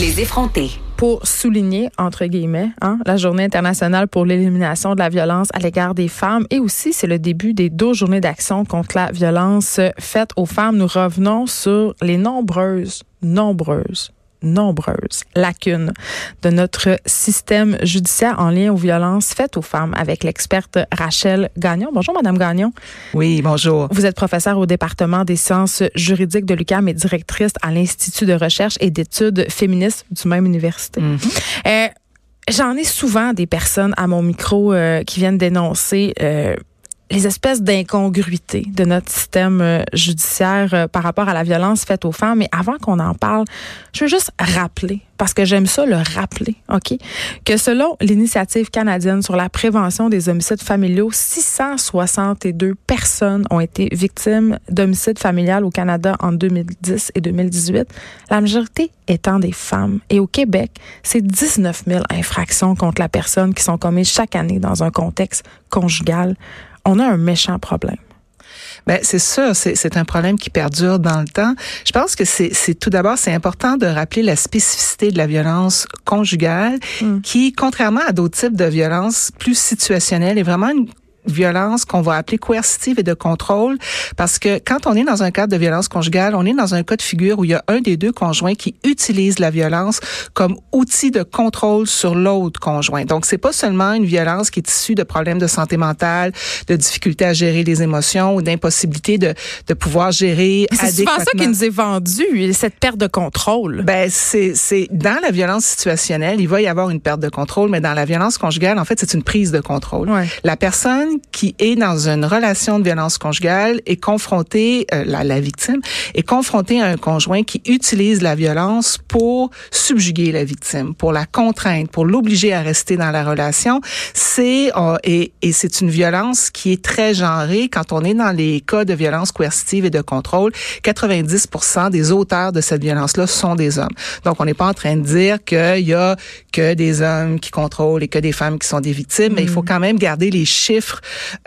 Les. Pour souligner, entre guillemets, hein, la journée internationale pour l'élimination de la violence à l'égard des femmes et aussi c'est le début des deux journées d'action contre la violence faite aux femmes, nous revenons sur les nombreuses, nombreuses nombreuses lacunes de notre système judiciaire en lien aux violences faites aux femmes avec l'experte Rachel Gagnon. Bonjour, Madame Gagnon. Oui, bonjour. Vous êtes professeure au département des sciences juridiques de l'UQAM et directrice à l'Institut de recherche et d'études féministes du même université. Mm-hmm. Euh, J'en ai souvent des personnes à mon micro euh, qui viennent dénoncer euh, les espèces d'incongruités de notre système euh, judiciaire euh, par rapport à la violence faite aux femmes. Mais avant qu'on en parle, je veux juste rappeler, parce que j'aime ça le rappeler, OK, que selon l'initiative canadienne sur la prévention des homicides familiaux, 662 personnes ont été victimes d'homicides familial au Canada en 2010 et 2018, la majorité étant des femmes. Et au Québec, c'est 19 000 infractions contre la personne qui sont commises chaque année dans un contexte conjugal on a un méchant problème. Ben c'est sûr, c'est un problème qui perdure dans le temps. Je pense que c'est tout d'abord c'est important de rappeler la spécificité de la violence conjugale, mm. qui contrairement à d'autres types de violences plus situationnelles, est vraiment une violence qu'on va appeler coercitive et de contrôle, parce que quand on est dans un cadre de violence conjugale, on est dans un cas de figure où il y a un des deux conjoints qui utilise la violence comme outil de contrôle sur l'autre conjoint. Donc, c'est pas seulement une violence qui est issue de problèmes de santé mentale, de difficultés à gérer les émotions ou d'impossibilité de, de pouvoir gérer C'est souvent ça qui nous est vendu, cette perte de contrôle. Ben, c'est, c'est, dans la violence situationnelle, il va y avoir une perte de contrôle, mais dans la violence conjugale, en fait, c'est une prise de contrôle. Ouais. La personne qui est dans une relation de violence conjugale est confrontée, euh, la, la, victime est confrontée à un conjoint qui utilise la violence pour subjuguer la victime, pour la contraindre, pour l'obliger à rester dans la relation. C'est euh, et, et c'est une violence qui est très genrée. Quand on est dans les cas de violence coercitive et de contrôle, 90% des auteurs de cette violence-là sont des hommes. Donc on n'est pas en train de dire qu'il y a que des hommes qui contrôlent et que des femmes qui sont des victimes, mais il faut mm. quand même garder les chiffres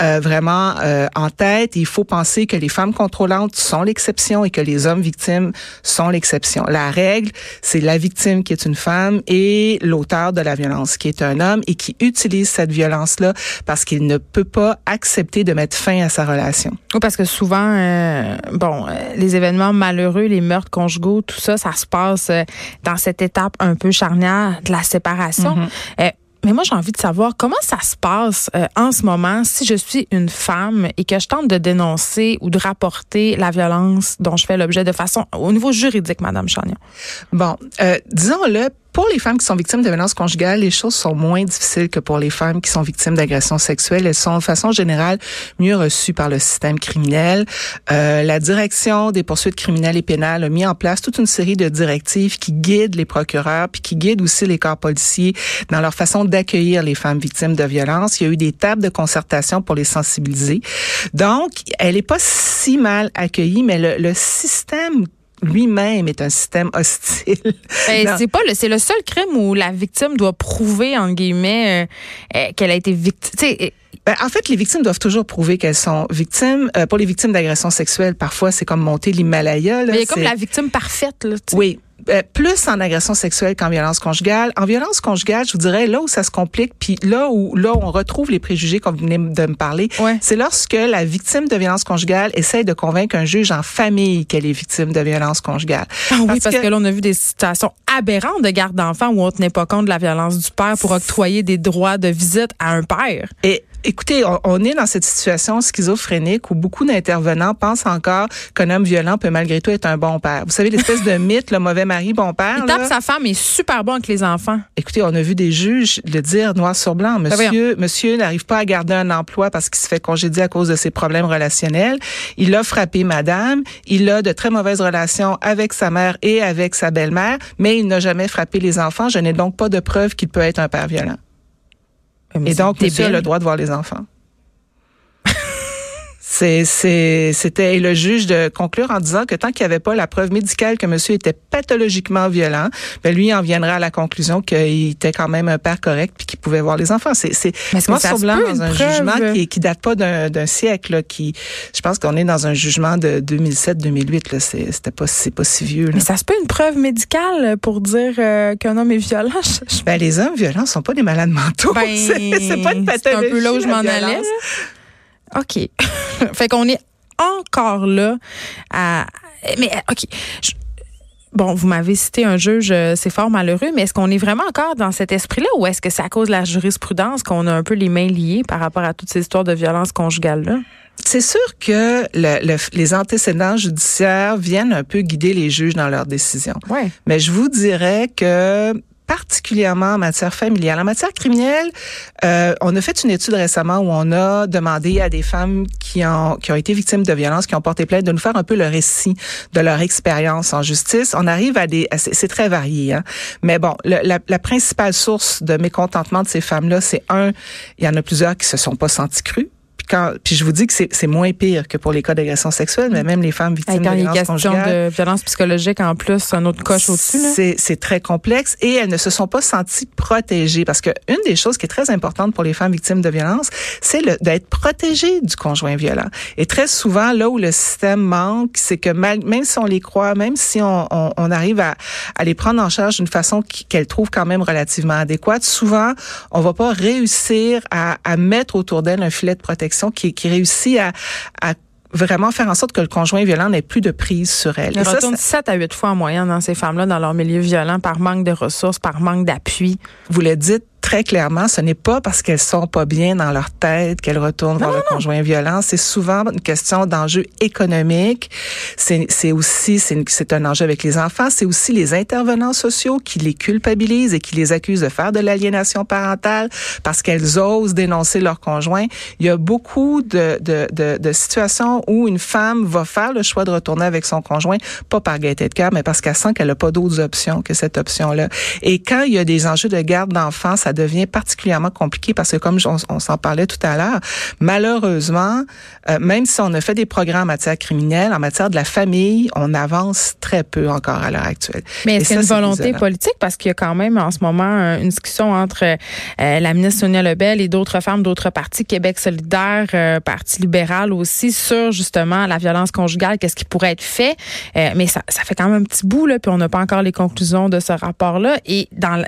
euh, vraiment euh, en tête. Il faut penser que les femmes contrôlantes sont l'exception et que les hommes victimes sont l'exception. La règle, c'est la victime qui est une femme et l'auteur de la violence qui est un homme et qui utilise cette violence-là parce qu'il ne peut pas accepter de mettre fin à sa relation. Oui, parce que souvent, euh, bon, les événements malheureux, les meurtres conjugaux, tout ça, ça se passe dans cette étape un peu charnière de la séparation. Mm-hmm. Mais moi, j'ai envie de savoir comment ça se passe euh, en ce moment si je suis une femme et que je tente de dénoncer ou de rapporter la violence dont je fais l'objet de façon au niveau juridique, Madame Chagnon. Bon, euh, disons-le, pour les femmes qui sont victimes de violences conjugales, les choses sont moins difficiles que pour les femmes qui sont victimes d'agressions sexuelles. Elles sont de façon générale mieux reçues par le système criminel. Euh, la direction des poursuites criminelles et pénales a mis en place toute une série de directives qui guident les procureurs puis qui guident aussi les corps policiers dans leur façon d'accueillir les femmes victimes de violences. Il y a eu des tables de concertation pour les sensibiliser. Donc, elle n'est pas si mal accueillie, mais le, le système lui-même est un système hostile. Ben, c'est pas le, c'est le seul crime où la victime doit prouver en guillemets euh, euh, qu'elle a été victime. Ben, en fait, les victimes doivent toujours prouver qu'elles sont victimes. Euh, pour les victimes d'agressions sexuelles, parfois c'est comme monter l'Himalaya. Mais il y a comme la victime parfaite. Là, oui, euh, plus en agression sexuelle qu'en violence conjugale. En violence conjugale, je vous dirais là où ça se complique, puis là où là où on retrouve les préjugés vous venez de me parler, c'est lorsque la victime de violence conjugale essaye de convaincre un juge en famille qu'elle est victime de violence conjugale. Ah oui, parce que, là on a vu des situations aberrantes de garde d'enfants où on tenait pas compte de la violence du père pour octroyer des droits de visite à un père. Et Écoutez, on, est dans cette situation schizophrénique où beaucoup d'intervenants pensent encore qu'un homme violent peut malgré tout être un bon père. Vous savez, l'espèce de mythe, le mauvais mari, bon père. Il tape sa femme, est super bon avec les enfants. Écoutez, on a vu des juges le dire noir sur blanc. Ben monsieur, monsieur n'arrive pas à garder un emploi parce qu'il se fait congédier à cause de ses problèmes relationnels. Il a frappé madame. Il a de très mauvaises relations avec sa mère et avec sa belle-mère, mais il n'a jamais frappé les enfants. Je n'ai donc pas de preuve qu'il peut être un père violent. Et donc, monsieur a le droit de voir les enfants. C'était le juge de conclure en disant que tant qu'il n'y avait pas la preuve médicale que monsieur était pathologiquement violent, ben lui en viendra à la conclusion qu'il était quand même un père correct puis qu'il pouvait voir les enfants. C'est, c'est moi sur blanc dans un jugement qui, qui date pas d'un, siècle. qui, je pense qu'on est dans un jugement de 2007-2008. Là, c'est, c'était pas, c'est pas si vieux. Là. Mais ça se peut une preuve médicale pour dire euh, qu'un homme est violent? Ben, les hommes violents sont pas des malades mentaux. Ben, c'est, pas une pathologie. C'est un peu là où je m'en allais. OK. fait qu'on est encore là à. Mais, OK. Bon, vous m'avez cité un juge, euh, c'est fort malheureux, mais est-ce qu'on est vraiment encore dans cet esprit-là ou est-ce que c'est à cause de la jurisprudence qu'on a un peu les mains liées par rapport à toutes ces histoires de violence conjugale-là? C'est sûr que le, les antécédents judiciaires viennent un peu guider les juges dans leurs décisions. Ouais. Mais je vous dirais que particulièrement en matière familiale. En matière criminelle, euh, on a fait une étude récemment où on a demandé à des femmes qui ont, qui ont été victimes de violences, qui ont porté plainte, de nous faire un peu le récit de leur expérience en justice. On arrive à des... C'est très varié, hein? mais bon, la, la, principale source de mécontentement de ces femmes-là, c'est un, il y en a plusieurs qui se sont pas sentis crus puis je vous dis que c'est moins pire que pour les cas d'agression sexuelle, mais même les femmes victimes quand de violences conjugales. de violence psychologique en plus, un autre coche au-dessus. C'est très complexe et elles ne se sont pas senties protégées parce que une des choses qui est très importante pour les femmes victimes de violence, c'est d'être protégées du conjoint violent. Et très souvent, là où le système manque, c'est que même si on les croit, même si on, on, on arrive à, à, les prendre en charge d'une façon qu'elles trouvent quand même relativement adéquate, souvent, on va pas réussir à, à mettre autour d'elles un filet de protection qui, qui réussit à, à vraiment faire en sorte que le conjoint violent n'ait plus de prise sur elle. Elle retourne 7 à 8 fois en moyenne dans ces femmes-là dans leur milieu violent par manque de ressources, par manque d'appui. Vous le dites, très clairement, ce n'est pas parce qu'elles sont pas bien dans leur tête qu'elles retournent vers le conjoint violent. C'est souvent une question d'enjeu économique. C'est aussi, c'est un enjeu avec les enfants. C'est aussi les intervenants sociaux qui les culpabilisent et qui les accusent de faire de l'aliénation parentale parce qu'elles osent dénoncer leur conjoint. Il y a beaucoup de, de, de, de, situations où une femme va faire le choix de retourner avec son conjoint, pas par gaieté de cœur, mais parce qu'elle sent qu'elle n'a pas d'autres options que cette option-là. Et quand il y a des enjeux de garde d'enfants, ça devient particulièrement compliqué parce que comme on, s'en parlait tout à l'heure, malheureusement, euh, même si on a fait des progrès en matière criminelle, en matière de la famille, on avance très peu encore à l'heure actuelle. Mais est-ce qu'il y a une volonté politique? Parce qu'il y a quand même en ce moment euh, une discussion entre euh, la ministre Sonia Lebel et d'autres femmes d'autres partis, Québec solidaire, Parti libéral aussi, sur justement la violence conjugale, qu'est-ce qui pourrait être fait. mais ça, ça fait quand même un petit bout là, puis on n'a pas encore les conclusions de ce rapport-là. Et dans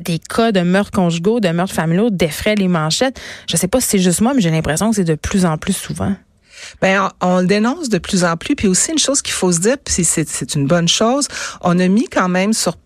des cas de meurtres conjugaux, de meurtres familiaux défraient les manchettes. Je sais pas si c'est juste moi, mais j'ai l'impression que c'est de plus en plus souvent. Ben, on, le dénonce de plus en plus. Puis aussi une chose qu'il faut se dire, puis c'est une bonne chose, on a mis quand même sur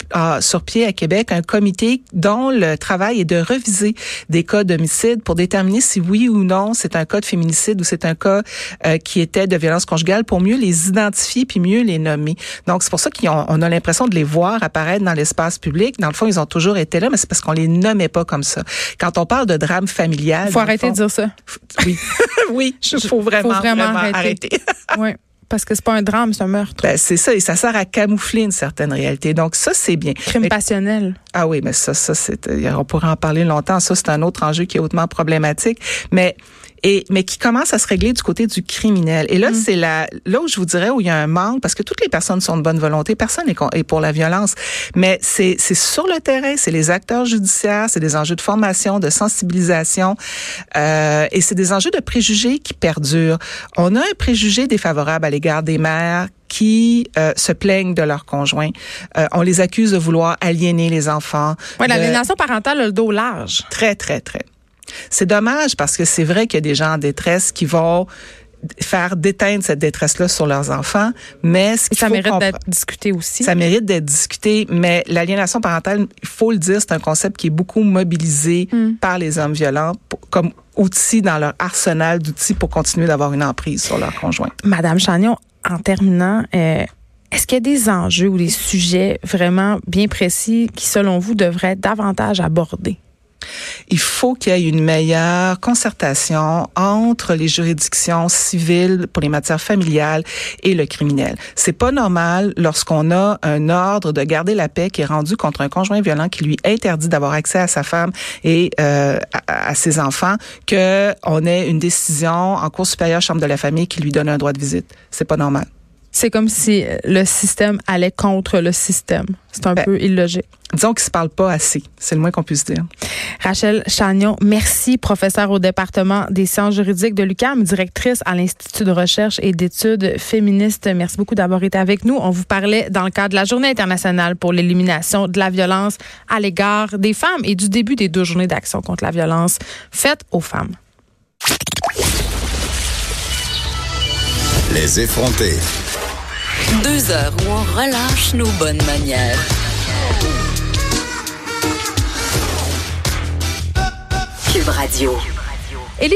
sur pied à Québec un comité dont le travail est de reviser des cas d'homicide pour déterminer si oui ou non c'est un cas de féminicide ou c'est un cas euh, qui était de violence conjugale pour mieux les identifier puis mieux les nommer. Donc c'est pour ça qu'on a l'impression de les voir apparaître dans l'espace public. Dans le fond, ils ont toujours été là, mais c'est parce qu'on les nommait pas comme ça. Quand on parle de drame familial, faut arrêter de dire ça. Oui, oui, il faut vraiment vraiment, arrêter. oui. Parce que c'est pas un drame, c'est un meurtre. Ben, c'est ça, et ça sert à camoufler une certaine réalité. Donc ça, c'est bien. Crime passionnel. Ah oui, mais ça, ça, c'est, on pourrait en parler longtemps. Ça, c'est un autre enjeu qui est hautement problématique. Mais et mais qui commence à se régler du côté du criminel. Et là, mm. c'est là, là où je vous dirais où il y a un manque, parce que toutes les personnes sont de bonne volonté, personne n'est pour la violence, mais c'est c'est sur le terrain, c'est les acteurs judiciaires, c'est des enjeux de formation, de sensibilisation, euh, et c'est des enjeux de préjugés qui perdurent. On a un préjugé défavorable à l'égard des mères qui euh, se plaignent de leurs conjoints. Euh, on les accuse de vouloir aliéner les enfants. Oui, l'aliénation parentale a le dos large. Très, très, très. C'est dommage parce que c'est vrai qu'il y a des gens en détresse qui vont faire déteindre cette détresse-là sur leurs enfants, mais ce ça mérite d'être discuté aussi. Ça mérite d'être discuté, mais l'aliénation parentale, il faut le dire, c'est un concept qui est beaucoup mobilisé hmm. par les hommes violents comme outil dans leur arsenal d'outils pour continuer d'avoir une emprise sur leur conjoint. Madame Chagnon, en terminant, euh, est-ce qu'il y a des enjeux ou des sujets vraiment bien précis qui, selon vous, devraient être davantage abordés? Il faut qu'il y ait une meilleure concertation entre les juridictions civiles pour les matières familiales et le criminel. C'est pas normal lorsqu'on a un ordre de garder la paix qui est rendu contre un conjoint violent qui lui interdit d'avoir accès à sa femme et euh, à, à, ses enfants que on ait une décision en cour supérieure chambre de la famille qui lui donne un droit de visite. C'est pas normal. C'est comme si le système allait contre le système. C'est un ben, peu illogique. Disons qu'ils se parlent pas assez. C'est le moins qu'on puisse dire. Rachel Chagnon, merci, professeure au département des sciences juridiques de l'UQAM, directrice à l'Institut de recherche et d'études féministes. Merci beaucoup d'avoir été avec nous. On vous parlait dans le cadre de la Journée internationale pour l'élimination de la violence à l'égard des femmes et du début des deux journées d'action contre la violence faite aux femmes. Les effrontés. Deux heures où on relâche nos bonnes manières. Cube Radio.